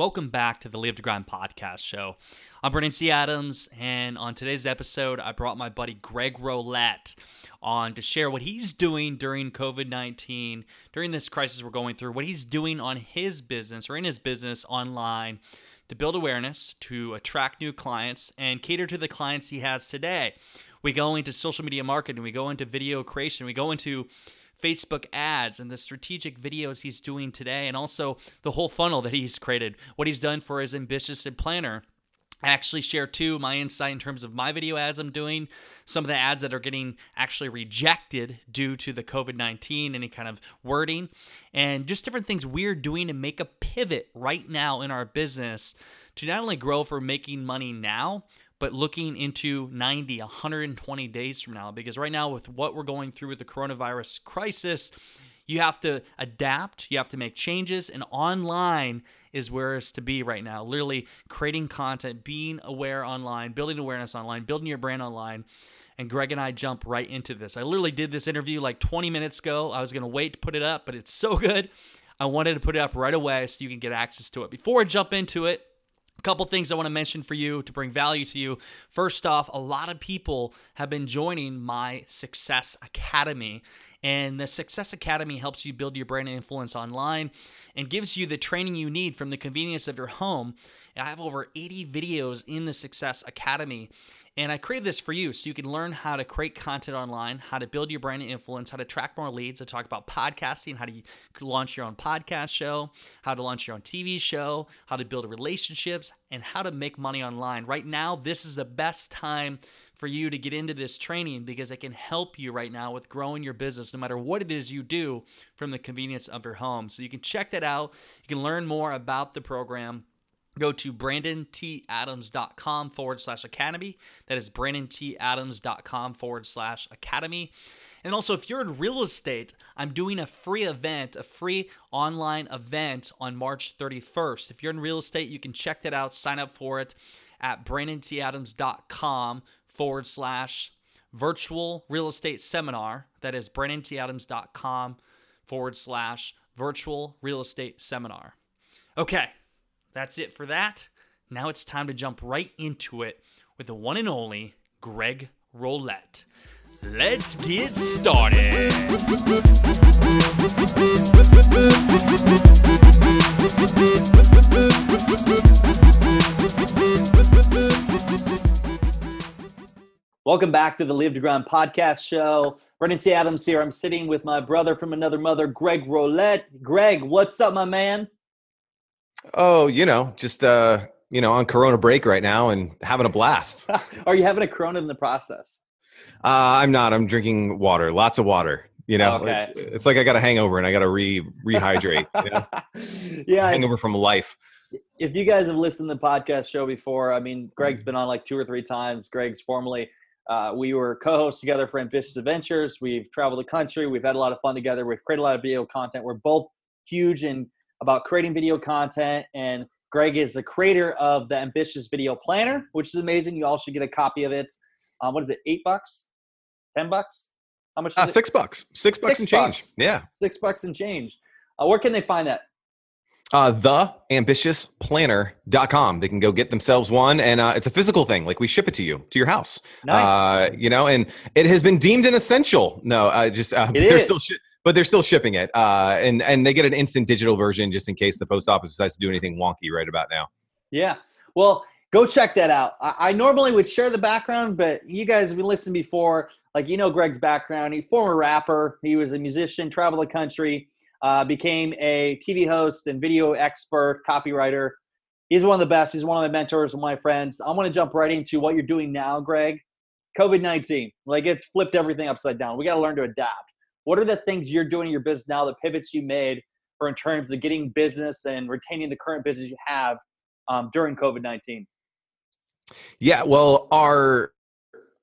Welcome back to the Live to Grind podcast show. I'm Brandon T. Adams, and on today's episode, I brought my buddy Greg Rollett on to share what he's doing during COVID 19, during this crisis we're going through, what he's doing on his business or in his business online to build awareness, to attract new clients, and cater to the clients he has today. We go into social media marketing, we go into video creation, we go into Facebook ads and the strategic videos he's doing today, and also the whole funnel that he's created, what he's done for his ambitious planner. I actually share too my insight in terms of my video ads I'm doing, some of the ads that are getting actually rejected due to the COVID 19, any kind of wording, and just different things we're doing to make a pivot right now in our business to not only grow for making money now, but looking into 90, 120 days from now. Because right now, with what we're going through with the coronavirus crisis, you have to adapt, you have to make changes, and online is where it's to be right now. Literally creating content, being aware online, building awareness online, building your brand online. And Greg and I jump right into this. I literally did this interview like 20 minutes ago. I was going to wait to put it up, but it's so good. I wanted to put it up right away so you can get access to it. Before I jump into it, couple things I want to mention for you to bring value to you. First off, a lot of people have been joining my Success Academy. And the Success Academy helps you build your brand influence online and gives you the training you need from the convenience of your home. I have over 80 videos in the Success Academy. And I created this for you so you can learn how to create content online, how to build your brand and influence, how to track more leads. I talk about podcasting, how to launch your own podcast show, how to launch your own TV show, how to build relationships, and how to make money online. Right now, this is the best time for you to get into this training because it can help you right now with growing your business no matter what it is you do from the convenience of your home. So you can check that out. You can learn more about the program go to brandontadams.com forward slash academy. That is brandontadams.com forward slash academy. And also, if you're in real estate, I'm doing a free event, a free online event on March 31st. If you're in real estate, you can check that out, sign up for it at brandontadams.com forward slash virtual real estate seminar. That is brandontadams.com forward slash virtual real estate seminar. Okay, that's it for that. Now it's time to jump right into it with the one and only Greg Rollett. Let's get started. Welcome back to the Live to Grind podcast show. Brandon T. Adams here. I'm sitting with my brother from another mother, Greg Rollett. Greg, what's up, my man? Oh, you know, just uh, you know, on Corona break right now and having a blast. Are you having a Corona in the process? Uh, I'm not. I'm drinking water, lots of water. You know, okay. it's, it's, like I got a hangover and I got to re rehydrate. you know? yeah, hangover from life. If you guys have listened to the podcast show before, I mean, Greg's been on like two or three times. Greg's formerly, uh, we were co-hosts together for Ambitious Adventures. We've traveled the country. We've had a lot of fun together. We've created a lot of video content. We're both huge in about creating video content. And Greg is the creator of the Ambitious Video Planner, which is amazing. You all should get a copy of it. Um, what is it? Eight bucks? Ten bucks? How much? Uh, six bucks. Six bucks six and change. Bucks. Yeah. Six bucks and change. Uh, where can they find that? Uh, theambitiousplanner.com. They can go get themselves one, and uh, it's a physical thing. Like we ship it to you to your house. Nice. Uh, you know, and it has been deemed an essential. No, uh, just uh, they're is. still sh- but they're still shipping it. Uh, and and they get an instant digital version just in case the post office decides to do anything wonky right about now. Yeah. Well, go check that out. I, I normally would share the background, but you guys have been listening before. Like you know Greg's background. He former rapper. He was a musician, traveled the country, uh, became a TV host and video expert, copywriter. He's one of the best. He's one of my mentors one of my friends. I want to jump right into what you're doing now, Greg. COVID 19, like it's flipped everything upside down. We got to learn to adapt. What are the things you're doing in your business now, the pivots you made for in terms of getting business and retaining the current business you have um, during COVID 19? Yeah, well, our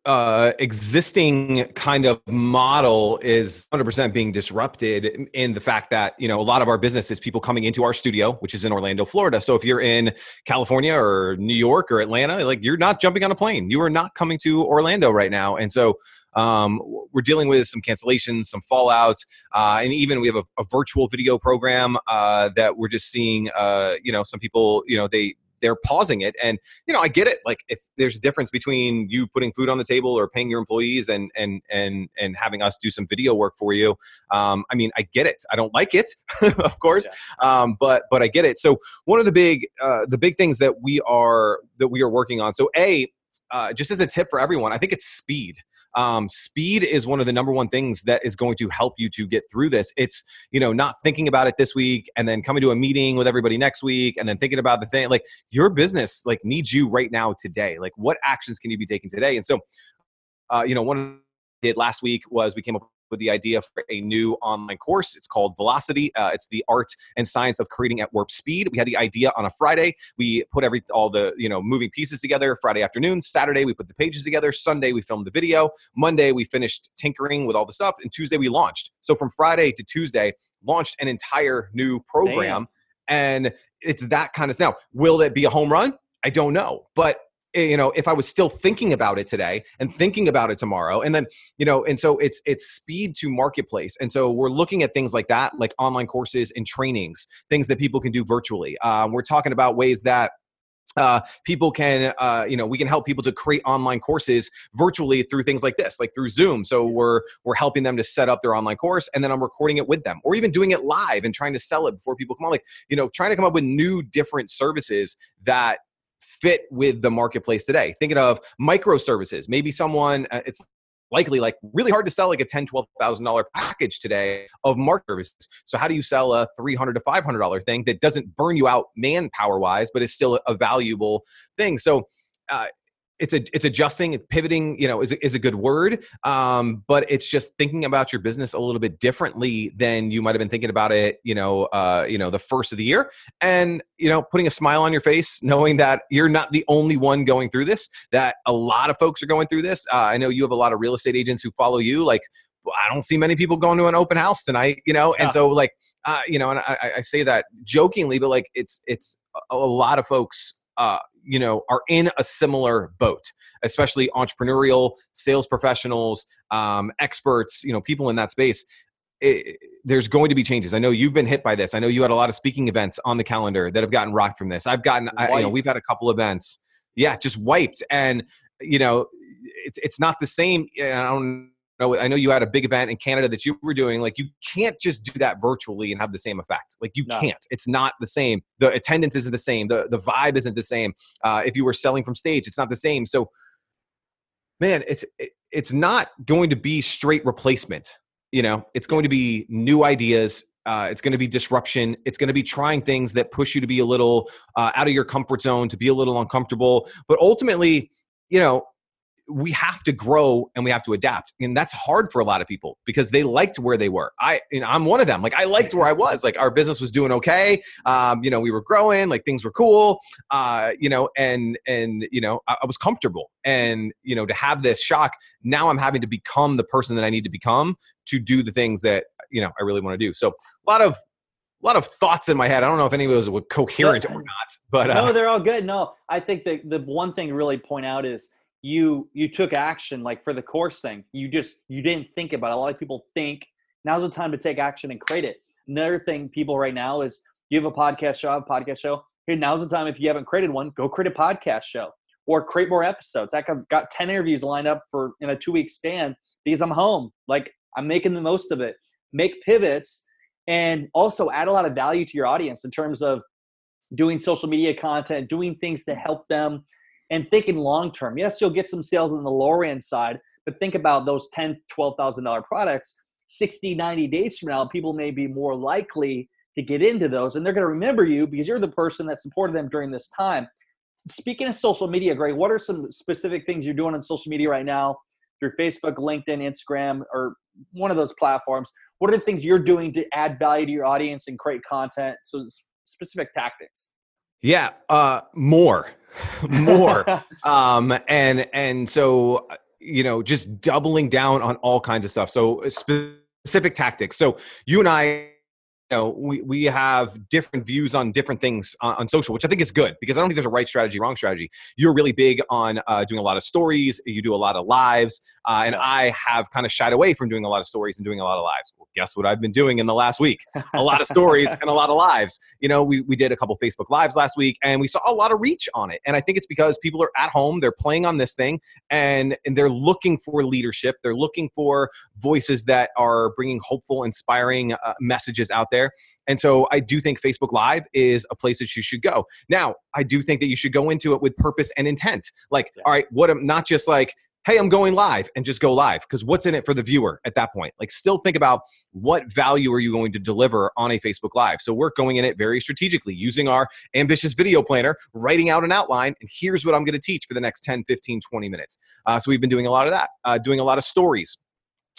uh, existing kind of model is 100% being disrupted in the fact that you know a lot of our business is people coming into our studio which is in orlando florida. So if you're in california or new york or atlanta like you're not jumping on a plane. You are not coming to orlando right now. And so um, we're dealing with some cancellations some fallout uh, and even we have a, a virtual video program uh, that we're just seeing uh, you know some people you know they they're pausing it. And you know i get it. Like if there's a difference between you putting food on the table or paying your employees and and and and having us do some video work for you um, i mean i get it. I don't like it of course yeah. um, but but i get it. So one of the big uh, the big things that we are that we are working on so a uh, just as a tip for everyone i think it's speed um, speed is one of the number one things that is going to help you to get through this. It's you know not thinking about it this week and then coming to a meeting with everybody next week and then thinking about the thing. Like your business like needs you right now today. Like what actions can you be taking today? And so uh, you know one did last week was we came up with the idea for a new online course. It's called Velocity. Uh, it's the art and science of creating at warp speed. We had the idea on a Friday. We put every all the you know moving pieces together. Friday afternoon, Saturday we put the pages together. Sunday we filmed the video. Monday we finished tinkering with all the stuff, and Tuesday we launched. So from Friday to Tuesday, launched an entire new program, Damn. and it's that kind of now. Will it be a home run? I don't know, but you know if i was still thinking about it today and thinking about it tomorrow and then you know and so it's it's speed to marketplace. And so we're looking at things like that like online courses and trainings things that people can do virtually. Um, we're talking about ways that uh, people can uh, you know we can help people to create online courses virtually through things like this like through zoom. So we're we're helping them to set up their online course and then i'm recording it with them or even doing it live and trying to sell it before people come on. Like you know trying to come up with new different services that fit with the marketplace today. Thinking of microservices, maybe someone uh, it's likely like really hard to sell like a ten, twelve thousand dollar package today of market services. So how do you sell a three hundred to five hundred dollar thing that doesn't burn you out manpower wise, but is still a valuable thing? So uh, it's a it's adjusting pivoting you know is a, is a good word um, but it's just thinking about your business a little bit differently than you might have been thinking about it you know uh, you know the first of the year. And you know putting a smile on your face knowing that you're not the only one going through this that a lot of folks are going through this. Uh, i know you have a lot of real estate agents who follow you like I don't see many people going to an open house tonight, you know, and yeah. so like, uh, you know, and I, I, say that jokingly, but like, it's it's a lot of folks uh, you know are in a similar boat especially entrepreneurial sales professionals um, experts you know people in that space it, there's going to be changes. I know you've been hit by this. I know you had a lot of speaking events on the calendar that have gotten rocked from this. I've gotten, I, you know, we've had a couple events, yeah, just wiped, and you know, it's it's not the same. I don't know, I know you had a big event in Canada that you were doing. Like, you can't just do that virtually and have the same effect. Like, you no. can't. It's not the same. The attendance isn't the same. The the vibe isn't the same. Uh, if you were selling from stage, it's not the same. So, man, it's it, it's not going to be straight replacement. You know, it's going to be new ideas. Uh, it's going to be disruption. It's going to be trying things that push you to be a little uh, out of your comfort zone, to be a little uncomfortable. But ultimately, you know, we have to grow and we have to adapt. And that's hard for a lot of people because they liked where they were. I you know, i'm one of them. Like i liked where i was. Like our business was doing okay. Um, you know we were growing. Like things were cool. Uh, you know and and you know I, I was comfortable. And you know to have this shock now i'm having to become the person that i need to become to do the things that you know i really want to do. So a lot of a lot of thoughts in my head. I don't know if any of those were coherent or not, but uh, no, they're all good. No, I think that the one thing to really point out is you you took action like for the course thing. You just you didn't think about it. a lot of people think now's the time to take action and create it. Another thing people right now is you have a podcast show have a podcast show. Hey now's the time if you haven't created one go create a podcast show or create more episodes. Like i've got 10 interviews lined up for in a two week span because i'm home. Like i'm making the most of it. Make pivots and also add a lot of value to your audience in terms of doing social media content doing things to help them and thinking long term. Yes, you'll get some sales on the lower end side, but think about those ten, twelve thousand dollar products. 60, 90 days from now, people may be more likely to get into those, and they're going to remember you because you're the person that supported them during this time. Speaking of social media, Greg, what are some specific things you're doing on social media right now through Facebook, LinkedIn, Instagram, or one of those platforms? What are the things you're doing to add value to your audience and create content? So specific tactics. Yeah, uh, more, more, um, and and so you know, just doubling down on all kinds of stuff. So specific tactics. So you and I know we, we have different views on different things on, on, social which i think is good because i don't think there's a right strategy wrong strategy. You're really big on uh, doing a lot of stories. You do a lot of lives uh, and i have kind of shied away from doing a lot of stories and doing a lot of lives. Well guess what i've been doing in the last week? A lot of stories and a lot of lives. You know we, we did a couple facebook lives last week and we saw a lot of reach on it and i think it's because people are at home they're playing on this thing and, and they're looking for leadership. They're looking for voices that are bringing hopeful inspiring uh, messages out there there. And so I do think Facebook Live is a place that you should go. Now, I do think that you should go into it with purpose and intent. Like, yeah. all right, what am not just like, hey, I'm going live and just go live because what's in it for the viewer at that point? Like, still think about what value are you going to deliver on a Facebook Live. So we're going in it very strategically using our ambitious video planner, writing out an outline, and here's what I'm going to teach for the next 10, 15, 20 minutes. Uh, so we've been doing a lot of that, uh, doing a lot of stories.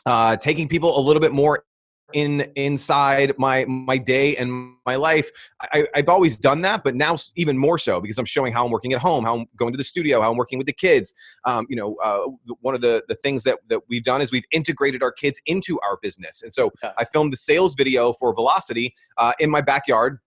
Uh, taking people a little bit more in inside my my day and my life. I, have always done that but now even more so because i'm showing how i'm working at home how i'm going to the studio how i'm working with the kids. Um, you know uh, one of the the things that that we've done is we've integrated our kids into our business. And so i filmed the sales video for velocity uh, in my backyard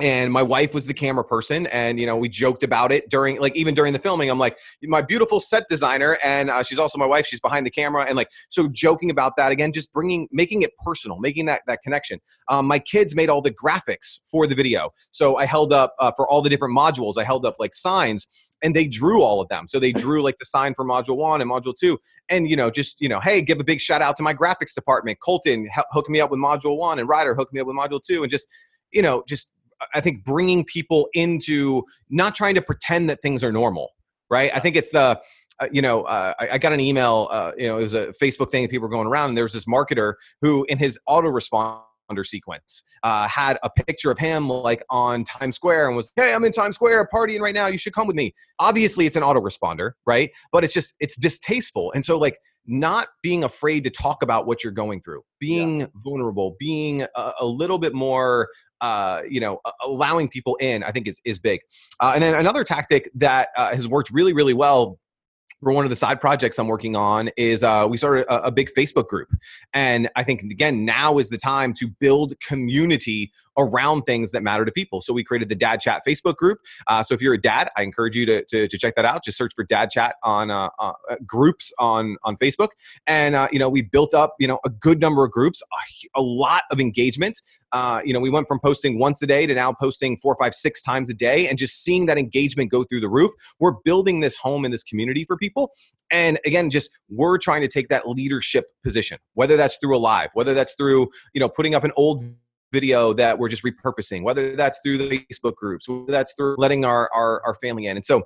and my wife was the camera person and you know we joked about it during like even during the filming i'm like my beautiful set designer and uh, she's also my wife she's behind the camera and like so joking about that again just bringing making it personal making that that connection. Um, my kids made all the graphics for the video so i held up uh, for all the different modules i held up like signs and they drew all of them. So they drew like the sign for module one and module two and you know just you know hey give a big shout out to my graphics department colton hook me up with module one and ryder hook me up with module two and just you know just I think bringing people into not trying to pretend that things are normal, right? I think it's the uh, you know, uh, I, I, got an email. Uh, you know, it was a Facebook thing. that People were going around, and there was this marketer who, in his autoresponder sequence, uh, had a picture of him like on Times Square, and was, "Hey, I'm in Times Square, partying right now. You should come with me." Obviously, it's an autoresponder, right? But it's just it's distasteful, and so like not being afraid to talk about what you're going through, being yeah. vulnerable, being a, a, little bit more uh, you know, allowing people in, I think is is big. Uh, and then another tactic that uh, has worked really, really well for one of the side projects I'm working on is uh, we started a, a, big Facebook group, and I think again now is the time to build community around things that matter to people. So we created the Dad Chat Facebook group. Uh, so if you're a dad, I encourage you to, to, to check that out. Just search for Dad Chat on uh, uh, groups on on Facebook, and uh, you know we built up you know a good number of groups, a, a lot of engagement. Uh, you know we went from posting once a day to now posting four, five, six times a day, and just seeing that engagement go through the roof. We're building this home and this community for people, and again, just we're trying to take that leadership position, whether that's through a live, whether that's through you know putting up an old video that we're just repurposing, whether that's through the Facebook groups, whether that's through letting our, our, our family in. And so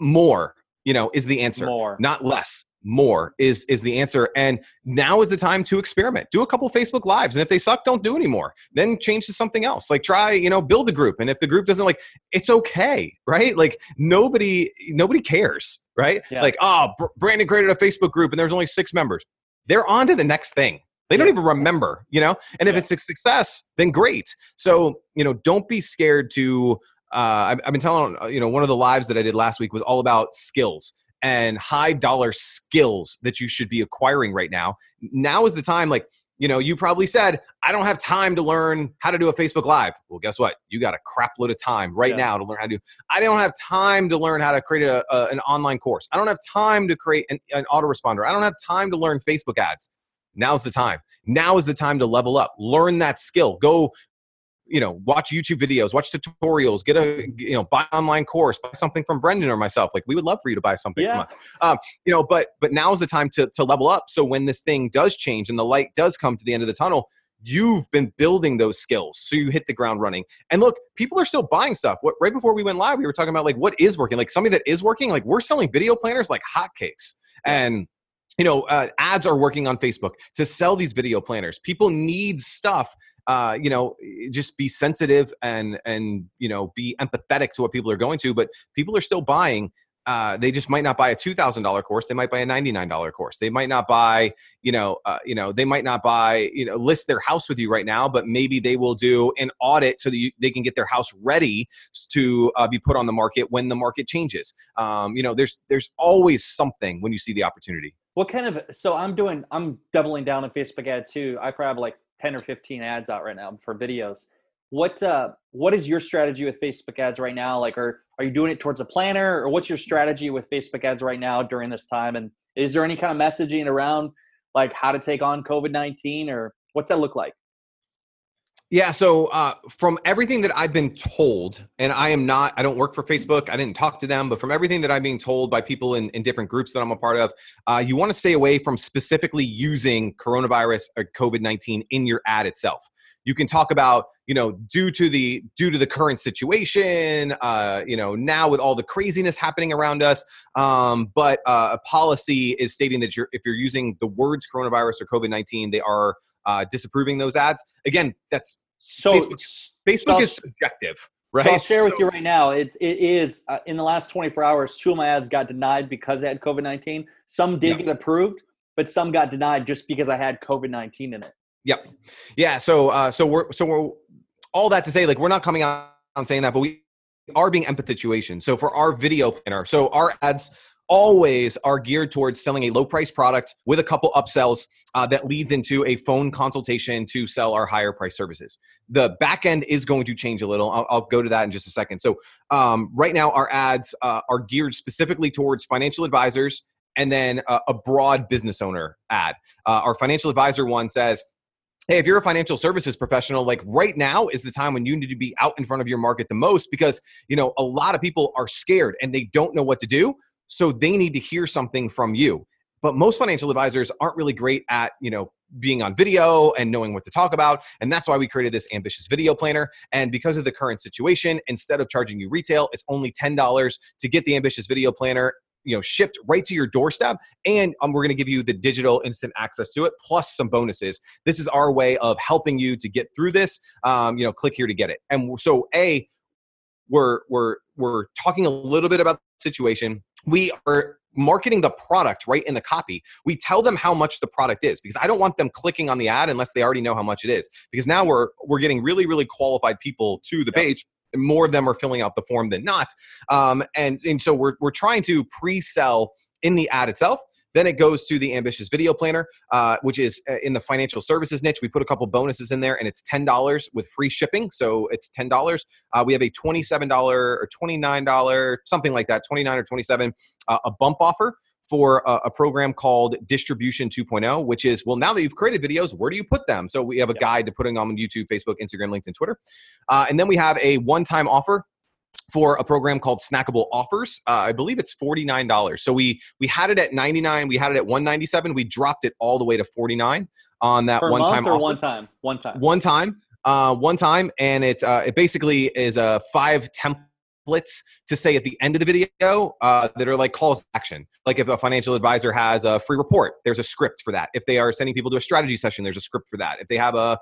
more, you know, is the answer. More. Not less. More is is the answer. And now is the time to experiment. Do a couple Facebook lives. And if they suck, don't do anymore. Then change to something else. Like try, you know, build a group. And if the group doesn't like, it's okay, right? Like nobody nobody cares, right? Yeah. Like, oh, Brandon created a Facebook group and there's only six members. They're on to the next thing they don't even remember, you know? And if it's a success, then great. So, you know, don't be scared to. Uh, I've, I've been telling, uh, you know, one of the lives that I did last week was all about skills and high dollar skills that you should be acquiring right now. Now is the time, like, you know, you probably said, I don't have time to learn how to do a Facebook Live. Well, guess what? You got a crap load of time right yeah. now to learn how to do. I don't have time to learn how to create a, a, an online course. I don't have time to create an, an autoresponder. I don't have time to learn Facebook ads. Now's the time. Now is the time to level up. Learn that skill. Go you know watch youtube videos watch tutorials get a you know buy online course buy something from brandon or myself. Like we would love for you to buy something yeah. from us. Um, you know but but now is the time to to level up. So when this thing does change and the light does come to the end of the tunnel you've been building those skills. So you hit the ground running. And look people are still buying stuff. What, right before we went live we were talking about like what is working. Like something that is working like we're selling video planners like hotcakes. And you know uh, ads are working on facebook to sell these video planners people need stuff uh, you know just be sensitive and and you know be empathetic to what people are going to but people are still buying uh, they just might not buy a two thousand dollar course. They might buy a ninety nine dollar course. They might not buy, you know, uh, you know, they might not buy, you know, list their house with you right now, but maybe they will do an audit so that you, they can get their house ready to uh, be put on the market when the market changes. Um, you know, there's there's always something when you see the opportunity. What kind of so I'm doing I'm doubling down on Facebook ad too. I probably have like 10 or 15 ads out right now for videos. What uh what is your strategy with Facebook ads right now? Like are are you doing it towards a planner or what's your strategy with Facebook ads right now during this time and is there any kind of messaging around like how to take on COVID-19 or what's that look like? Yeah. So, uh, from everything that I've been told, and I am not, I don't work for Facebook, I didn't talk to them, but from everything that I'm being told by people in, in different groups that I'm a part of, uh, you want to stay away from specifically using coronavirus or COVID 19 in your ad itself. You can talk about, you know, due to the due to the current situation, uh, you know, now with all the craziness happening around us, um, but uh, a policy is stating that you're, if you're using the words coronavirus or COVID nineteen, they are uh, disapproving those ads. Again, that's so Facebook, Facebook is subjective, right? So I'll share so, with you right now. It it is uh, in the last 24 hours. Two of my ads got denied because they had COVID 19. Some did yeah. get approved, but some got denied just because I had COVID 19 in it. Yep. Yeah. So uh, so we're so we're all that to say like we're not coming out on saying that, but we are being empathituation. So for our video planner, so our ads always are geared towards selling a low price product with a couple upsells uh, that leads into a phone consultation to sell our higher price services. The back end is going to change a little. I'll, I'll go to that in just a second. So, um, right now, our ads uh, are geared specifically towards financial advisors and then uh, a broad business owner ad. Uh, our financial advisor one says, hey if you're a financial services professional like right now is the time when you need to be out in front of your market the most because you know a lot of people are scared and they don't know what to do so they need to hear something from you. But most financial advisors aren't really great at you know being on video and knowing what to talk about. And that's why we created this ambitious video planner. And because of the current situation instead of charging you retail it's only $10 to get the ambitious video planner you know shipped right to your doorstep. And um, we're going to give you the digital instant access to it plus some bonuses. This is our way of helping you to get through this um, you know click here to get it. And so a we're we're we're talking a little bit about the situation we are marketing the product right in the copy. We tell them how much the product is because I don't want them clicking on the ad unless they already know how much it is. Because now we're we're getting really really qualified people to the yep. page. More of them are filling out the form than not, um, and and so we're we're trying to pre-sell in the ad itself. Then it goes to the ambitious video planner, uh, which is uh, in the financial services niche. We put a couple bonuses in there, and it's ten dollars with free shipping. So it's ten dollars. Uh, we have a twenty-seven dollar or twenty-nine dollar, something like that, twenty-nine or twenty-seven, uh, a bump offer for a, a, program called Distribution 2.0, which is well, now that you've created videos, where do you put them? So we have a guide to putting them on YouTube, Facebook, Instagram, LinkedIn, Twitter, uh, and then we have a one-time offer for a program called Snackable Offers. Uh, I believe it's forty nine dollars. So we we had it at ninety nine. We had it at one ninety seven. We dropped it all the way to forty nine on that one time. Or one time, one time, one time, uh, one time, and it uh, it basically is a five temp templates to say at the end of the video uh, that are like calls to action. Like if a financial advisor has a free report, there's a script for that. If they are sending people to a strategy session, there's a script for that. If they have a,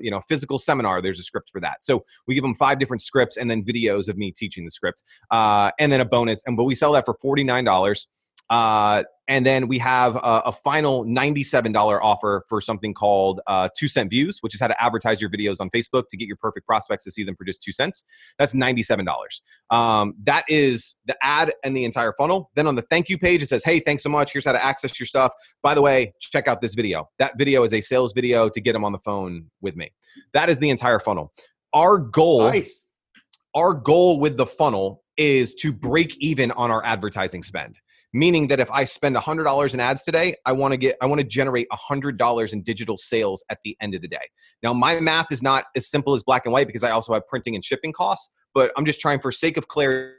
you know physical seminar, there's a script for that. So we give them five different scripts and then videos of me teaching the script, uh, and then a bonus. And but we sell that for forty nine dollars. Uh, and then we have a, a, final $97 offer for something called uh, two cent views, which is how to advertise your videos on Facebook to get your perfect prospects to see them for just two cents. That's $97. Um, that is the ad and the entire funnel. Then on the thank you page, it says, Hey, thanks so much. Here's how to access your stuff. By the way, check out this video. That video is a sales video to get them on the phone with me. That is the entire funnel. Our goal, nice. our goal with the funnel is to break even on our advertising spend meaning that if I spend $100 in ads today, I want to get I want to generate $100 in digital sales at the end of the day. Now, my math is not as simple as black and white because I also have printing and shipping costs, but I'm just trying for sake of clarity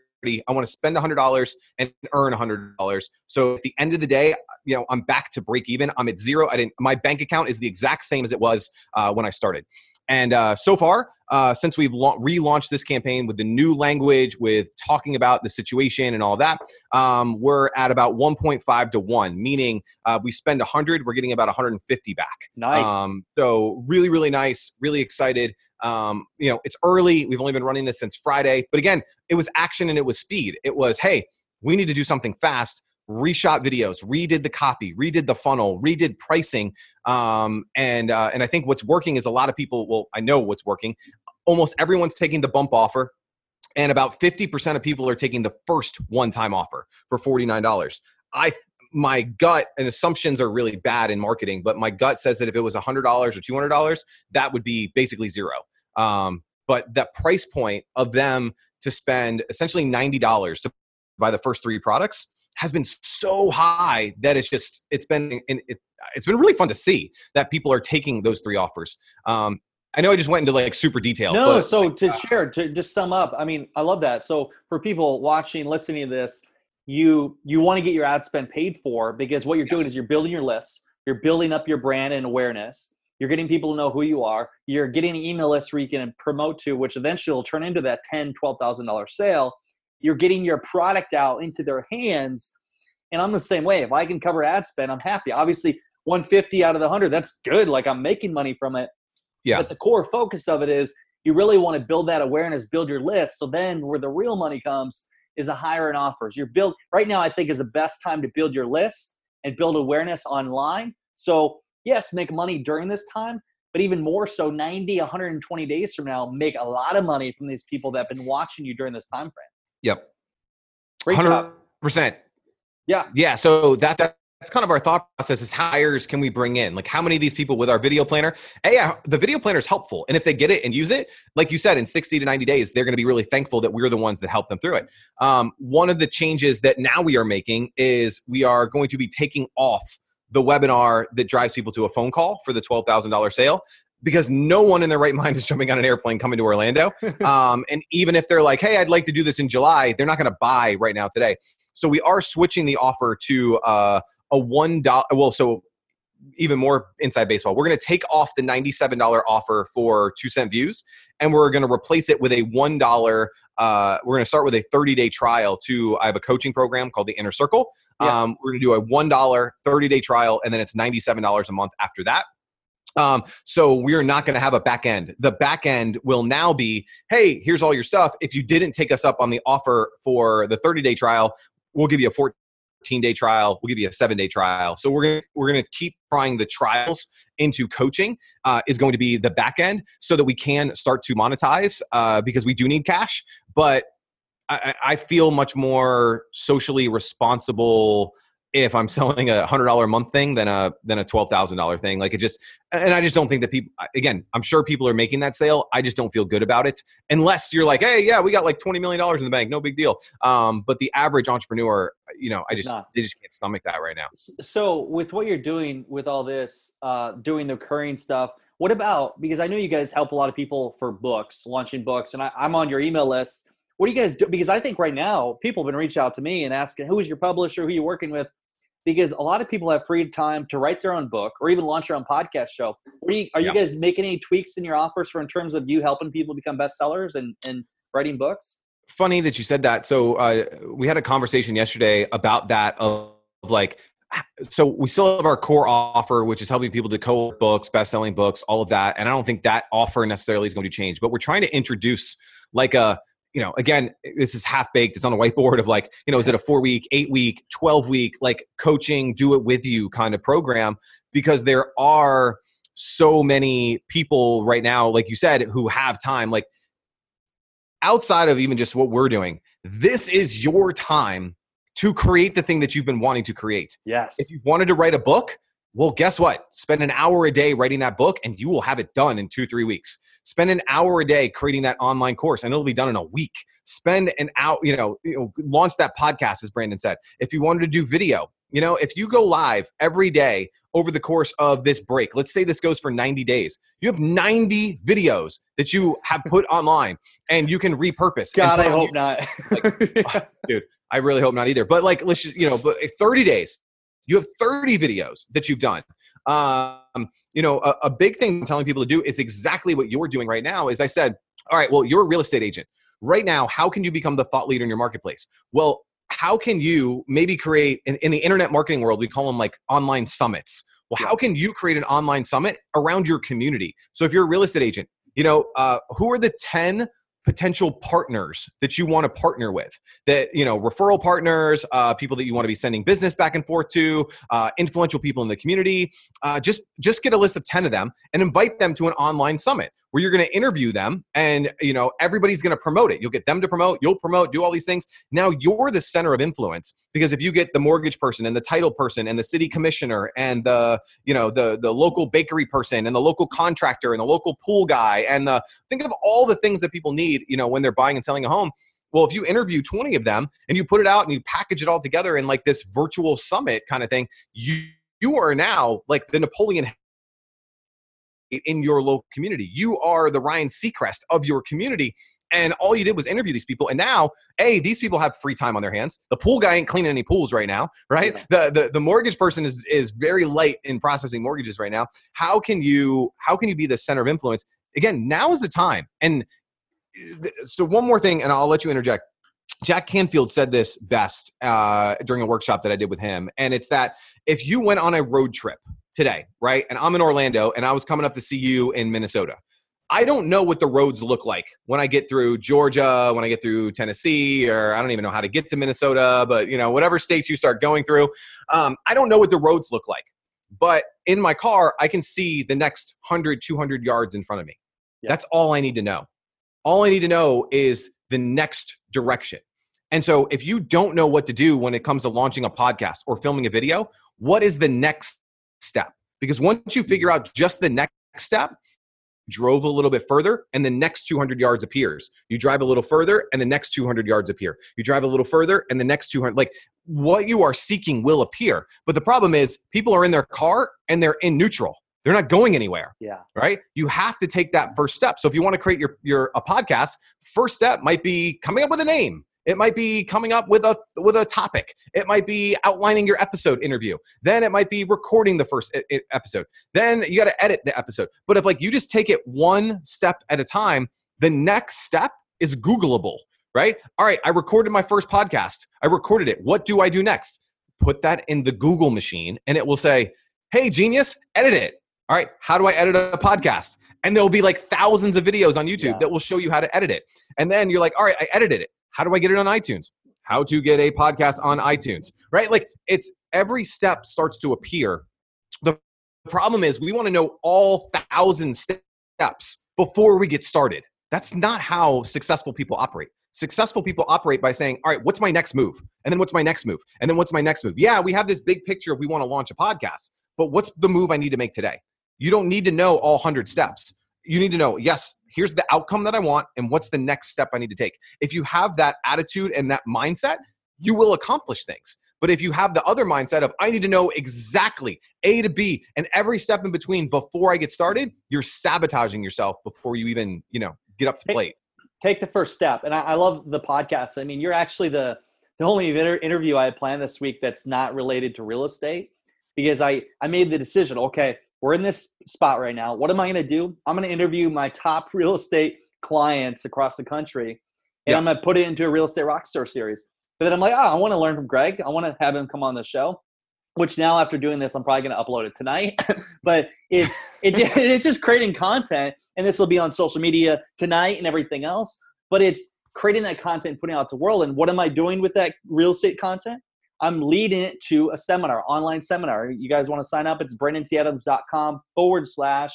I want to spend $100 and earn $100. So at the end of the day, you know, I'm back to break even. I'm at zero. I didn't. My bank account is the exact same as it was uh, when I started. And uh, so far, uh, since we've la- relaunched this campaign with the new language, with talking about the situation and all that, um, we're at about 1.5 to 1, meaning uh, we spend 100, we're getting about 150 back. Nice. Um, so, really, really nice, really excited. Um, you know, it's early. We've only been running this since Friday. But again, it was action and it was speed. It was, hey, we need to do something fast reshot videos redid the copy redid the funnel redid pricing um, and uh, and i think what's working is a lot of people well i know what's working. Almost everyone's taking the bump offer and about 50% of people are taking the first one-time offer for $49 i my gut and assumptions are really bad in marketing but my gut says that if it was $100 or $200 that would be basically zero. Um, but that price point of them to spend essentially $90 to buy the first three products has been so high that it's just it's been it, has been really fun to see that people are taking those three offers um, I know I just went into like super detail. No, but, so to uh, share, to just sum up, I mean, I love that. So for people watching, listening to this, you you want to get your ad spend paid for because what you're yes. doing is you're building your list, you're building up your brand and awareness, you're getting people to know who you are, you're getting an email list where you can promote to, which eventually will turn into that ten, twelve thousand dollar sale. You're getting your product out into their hands and I'm the same way. If I can cover ad spend, I'm happy. Obviously, 150 out of the 100, that's good. Like I'm making money from it. Yeah. But the core focus of it is you really want to build that awareness, build your list. So then where the real money comes is a higher in offers. You're build right now, I think is the best time to build your list and build awareness online. So yes, make money during this time, but even more so 90, 120 days from now, make a lot of money from these people that have been watching you during this time frame. Yep. Great 100%. Job. Yeah. Yeah. So that, that that's kind of our thought process is how hires can we bring in like how many of these people with our video planner hey, yeah the video planner is helpful and if they get it and use it like you said in 60 to 90 days they're going to be really thankful that we're the ones that help them through it um, one of the changes that now we are making is we are going to be taking off the webinar that drives people to a phone call for the $12000 sale because no one in their right mind is jumping on an airplane coming to Orlando. Um, and even if they're like, hey, I'd like to do this in July, they're not going to buy right now today. So we are switching the offer to uh, a one dollar. Well, so even more inside baseball, we're going to take off the ninety-seven dollar offer for two cent views, and we're going to replace it with a one dollar. Uh, we're going to start with a thirty-day trial. To I have a coaching program called the Inner Circle. Yeah. Um, we're going to do a one dollar thirty-day trial, and then it's ninety-seven dollars a month after that. Um, so we're not going to have a back end. The back end will now be, hey, here's all your stuff. If you didn't take us up on the offer for the 30 day trial, we'll give you a 14 day trial. We'll give you a seven day trial. So we're gonna we're gonna keep trying the trials into coaching uh, is going to be the back end so that we can start to monetize uh, because we do need cash. But I, I feel much more socially responsible if I'm selling a hundred dollar a month thing than a than a twelve thousand dollar thing. Like it just, and I just don't think that people. Again, I'm sure people are making that sale. I just don't feel good about it unless you're like, hey, yeah, we got like twenty million dollars in the bank, no big deal. Um, but the average entrepreneur, you know, I just they just can't stomach that right now. So with what you're doing with all this, uh, doing the recurring stuff. What about because I know you guys help a lot of people for books, launching books, and I, I'm on your email list. What do you guys do? Because I think right now people have been reaching out to me and asking who is your publisher, who are you working with because a lot of people have free time to write their own book or even launch their own podcast show. Are you, are you guys making any tweaks in your offers for in terms of you helping people become bestsellers and, and writing books? Funny that you said that. So uh, we had a conversation yesterday about that of, of like so we still have our core offer, which is helping people to co books, best-selling books, all of that. And I don't think that offer necessarily is going to change, but we're trying to introduce like a you know, again, this is half baked. It's on a whiteboard of like, you know, is it a four week, eight week, 12 week, like coaching, do it with you kind of program? Because there are so many people right now, like you said, who have time. Like outside of even just what we're doing, this is your time to create the thing that you've been wanting to create. Yes. If you wanted to write a book, well, guess what? Spend an hour a day writing that book and you will have it done in two, three weeks. Spend an hour a day creating that online course and it'll be done in a week. Spend an hour, you know, you know, launch that podcast, as Brandon said. If you wanted to do video, you know, if you go live every day over the course of this break, let's say this goes for 90 days, you have 90 videos that you have put online and you can repurpose. God, I hope not. like, ah, dude, I really hope not either. But like, let's just, you know, but eh, 30 days, you have 30 videos that you've done. Um, you know, a, a big thing I'm telling people to do is exactly what you're doing right now. Is I said, all right, well, you're a real estate agent right now. How can you become the thought leader in your marketplace? Well, how can you maybe create in, in the internet marketing world? We call them like online summits. Well, how can you create an online summit around your community? So if you're a real estate agent, you know, uh, who are the 10 potential partners that you want to partner with that you know referral partners uh, people that you want to be sending business back and forth to uh, influential people in the community uh, just just get a list of 10 of them and invite them to an online summit where you're going to interview them and you know everybody's going to promote it. You'll get them to promote you'll promote do all these things. Now you're the center of influence because if you get the mortgage person and the title person and the city commissioner and the you know the the local bakery person and the local contractor and the local pool guy and the think of all the things that people need you know when they're buying and selling a home. Well, if you interview 20 of them and you put it out and you package it all together in like this virtual summit kind of thing, you you are now like the Napoleon in your local community. You are the Ryan Seacrest of your community. And all you did was interview these people. And now, A, these people have free time on their hands. The pool guy ain't cleaning any pools right now, right? Yeah. The, the the mortgage person is is very light in processing mortgages right now. How can you how can you be the center of influence? Again, now is the time. And so one more thing, and I'll let you interject. Jack Canfield said this best uh, during a workshop that I did with him, and it's that if you went on a road trip today, right? And I'm in Orlando and I was coming up to see you in Minnesota. I don't know what the roads look like when I get through Georgia, when I get through Tennessee, or I don't even know how to get to Minnesota, but you know, whatever states you start going through, um, I don't know what the roads look like. But in my car, I can see the next 100, 200 yards in front of me. Yeah. That's all I need to know. All I need to know is the next direction. And so if you don't know what to do when it comes to launching a podcast or filming a video, what is the next step. Because once you figure out just the next step, drove a little bit further and the next 200 yards appears. You drive a little further and the next 200 yards appear. You drive a little further and the next 200 like what you are seeking will appear. But the problem is people are in their car and they're in neutral. They're not going anywhere yeah. right? You have to take that first step. So if you want to create your your a podcast first step might be coming up with a name it might be coming up with a with a topic. It might be outlining your episode interview. Then it might be recording the first episode. Then you got to edit the episode. But if like you just take it one step at a time, the next step is Googleable, right? All right, I recorded my first podcast. I recorded it. What do I do next? Put that in the Google machine and it will say, "Hey genius, edit it." All right, how do I edit a podcast? And there'll be like thousands of videos on YouTube yeah. that will show you how to edit it. And then you're like, "All right, I edited it how do I get it on iTunes? How to get a podcast on iTunes, right? Like it's every step starts to appear. The problem is we want to know all thousand steps before we get started. That's not how successful people operate. Successful people operate by saying, all right, what's my next move? And then what's my next move? And then what's my next move? Yeah, we have this big picture if we want to launch a podcast, but what's the move I need to make today? You don't need to know all 100 steps. You need to know, yes, here's the outcome that I want and what's the next step I need to take. If you have that attitude and that mindset, you will accomplish things. But if you have the other mindset of I need to know exactly A to B and every step in between before I get started, you're sabotaging yourself before you even, you know, get up to take, plate. Take the first step. And I, I, love the podcast. I mean, you're actually the the only inter- interview I had planned this week that's not related to real estate because I I made the decision, okay, we're in this spot right now. What am I going to do? I'm going to interview my top real estate clients across the country, and yeah. I'm going to put it into a real estate rockstar series. But then I'm like, oh, I want to learn from Greg. I want to have him come on the show. Which now, after doing this, I'm probably going to upload it tonight. but it's it, it's just creating content, and this will be on social media tonight and everything else. But it's creating that content, putting out to the world. And what am I doing with that real estate content? I'm leading it to a seminar, online seminar. You guys want to sign up? It's brandonTadams.com forward slash,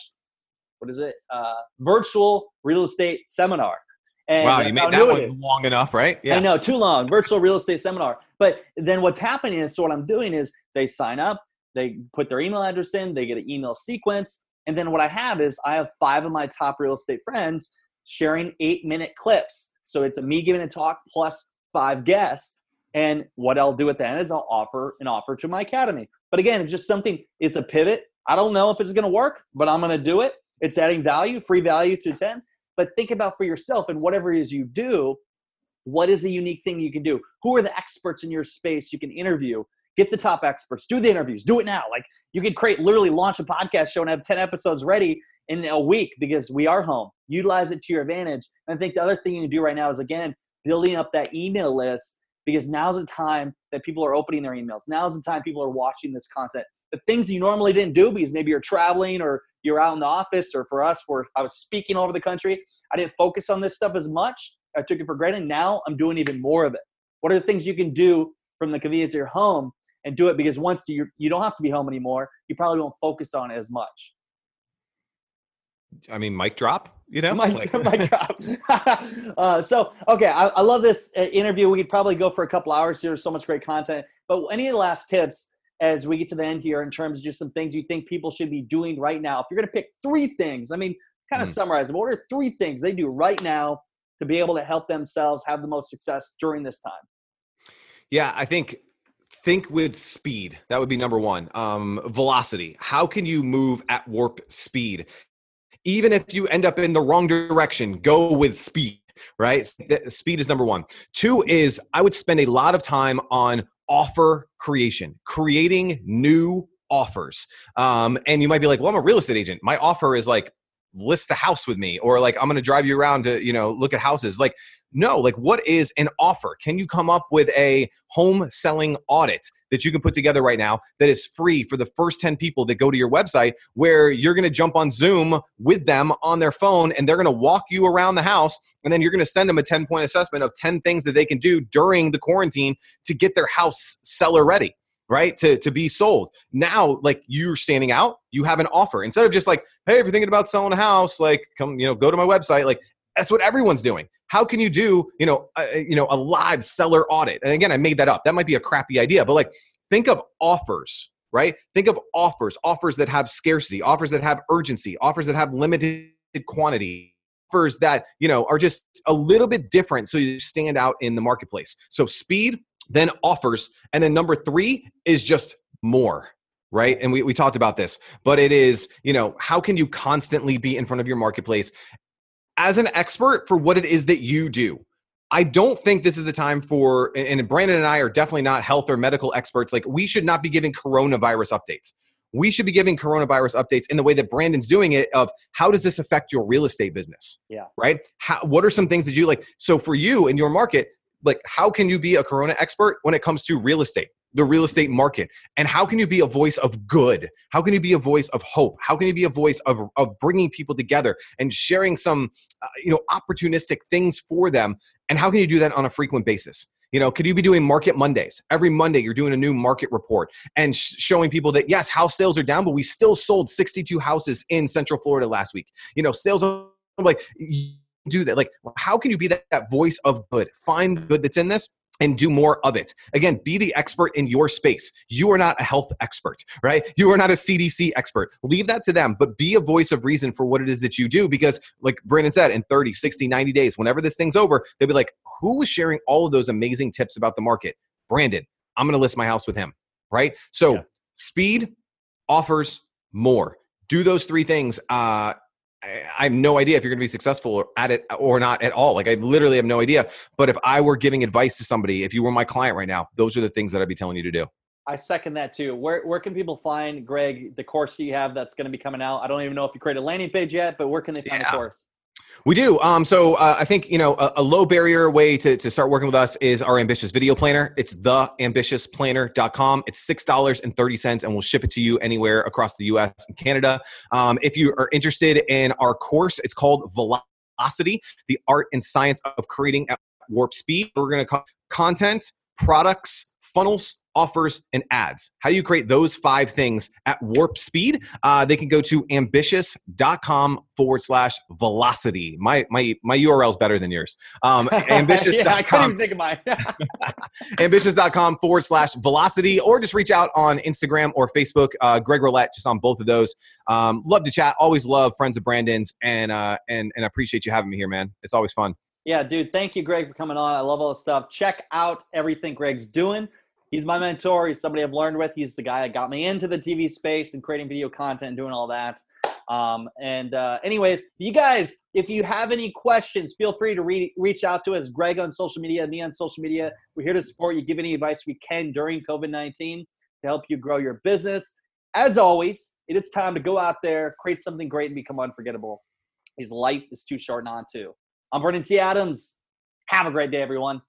what is it? Uh, virtual real estate seminar. And wow, you made that one long enough, right? Yeah. I know, too long. Virtual real estate seminar. But then what's happening is, so what I'm doing is they sign up, they put their email address in, they get an email sequence. And then what I have is I have five of my top real estate friends sharing eight minute clips. So it's a me giving a talk plus five guests and what I'll do at the end is I'll offer an offer to my academy. But again, it's just something, it's a pivot. I don't know if it's going to work, but I'm going to do it. It's adding value, free value to 10. But think about for yourself and whatever it is you do, what is a unique thing you can do? Who are the experts in your space you can interview? Get the top experts, do the interviews, do it now. Like you could create, literally launch a podcast show and have 10 episodes ready in a week because we are home. Utilize it to your advantage. And I think the other thing you can do right now is again, building up that email list because now's the time that people are opening their emails. Now's the time people are watching this content. The things that you normally didn't do because maybe you're traveling or you're out in the office, or for us, where I was speaking all over the country, I didn't focus on this stuff as much. I took it for granted. Now I'm doing even more of it. What are the things you can do from the convenience of your home and do it? Because once you you don't have to be home anymore, you probably won't focus on it as much. I mean, mic drop. You know, mic, like- mic drop. uh, so okay, I, I love this uh, interview. We could probably go for a couple hours here. So much great content. But any last tips as we get to the end here in terms of just some things you think people should be doing right now? If you're going to pick three things, I mean, kind of Mm. summarize them. What are three things they do right now to be able to help themselves have the most success during this time? Yeah, I think think with speed. That would be number one. Um, velocity. How can you move at warp speed? Even if you end up in the wrong direction, go with speed. Right? Speed is number one. Two is I would spend a lot of time on offer creation, creating new offers. Um, and you might be like, "Well, I'm a real estate agent. My offer is like." list a house with me or like i'm going to drive you around to you know look at houses like no like what is an offer can you come up with a home selling audit that you can put together right now that is free for the first 10 people that go to your website where you're going to jump on zoom with them on their phone and they're going to walk you around the house and then you're going to send them a 10 point assessment of 10 things that they can do during the quarantine to get their house seller ready right? To, to be sold. Now like you're standing out you have an offer. Instead of just like hey if you're thinking about selling a house like come you know go to my website like that's what everyone's doing. How can you do you know a, you know a live seller audit? And again i made that up. That might be a crappy idea but like think of offers right? Think of offers offers that have scarcity offers that have urgency offers that have limited quantity offers that you know are just a little bit different so you stand out in the marketplace. So speed then offers and then number three is just more right? And we, we talked about this but it is you know how can you constantly be in front of your marketplace as an expert for what it is that you do. I don't think this is the time for and brandon and i are definitely not health or medical experts like we should not be giving coronavirus updates. We should be giving coronavirus updates in the way that brandon's doing it of how does this affect your real estate business? Yeah. right? How, what are some things that you like so for you in your market like how can you be a corona expert when it comes to real estate the real estate market? And how can you be a voice of good? How can you be a voice of hope? How can you be a voice of, of bringing people together and sharing some uh, you know opportunistic things for them? And how can you do that on a frequent basis? You know could you be doing market mondays? Every monday you're doing a new market report and sh- showing people that yes house sales are down but we still sold 62 houses in central florida last week. You know sales are like do that. Like how can you be that, that voice of good? Find good that's in this and do more of it. Again, be the expert in your space. You are not a health expert, right? You are not a CDC expert. Leave that to them, but be a voice of reason for what it is that you do because, like Brandon said, in 30, 60, 90 days, whenever this thing's over, they'll be like, who was sharing all of those amazing tips about the market? Brandon, I'm going to list my house with him, right? So, Yeah. speed offers more. Do those three things. Uh, I I have no idea if you're going to be successful at it or not at all. Like I literally have no idea. But if I were giving advice to somebody, if you were my client right now, those are the things that I'd be telling you to do. I second that too. Where where can people find Greg the course you have that's going to be coming out? I don't even know if you created a landing page yet, but where can they find Yeah. the course? We do. Um, so uh, I think you know a, a low barrier way to, to start working with us is our ambitious video planner. It's theambitiousplanner.com. It's six dollars and thirty cents, and we'll ship it to you anywhere across the U.S. and Canada. Um, if you are interested in our course, it's called Velocity: The Art and Science of Creating at Warp Speed. We're going to call content, products, funnels, offers, and ads. How do you create those five things at warp speed? Uh, they can go to ambitious.com forward slash velocity. My my my URL is better than yours. Um, yeah, I couldn't ambitious.com even think of mine. ambitious.com forward slash velocity or just reach out on Instagram or Facebook. Uh, Greg Rollett, just on both of those. Um, love to chat. Always love friends of Brandon's and uh, and and appreciate you having me here, man. It's always fun. Yeah, dude, thank you, Greg, for coming on. I love all the stuff. Check out everything Greg's doing. He's my mentor. He's somebody I've learned with. He's the guy that got me into the TV space and creating video content and doing all that. Um, and uh, anyways, you guys, if you have any questions, feel free to re- reach out to us. Greg on social media, me on social media. We're here to support you, give any advice we can during COVID 19 to help you grow your business. As always, it is time to go out there, create something great, and become unforgettable. His life is too short not to. I'm Brandon T. Adams. Have a great day, everyone.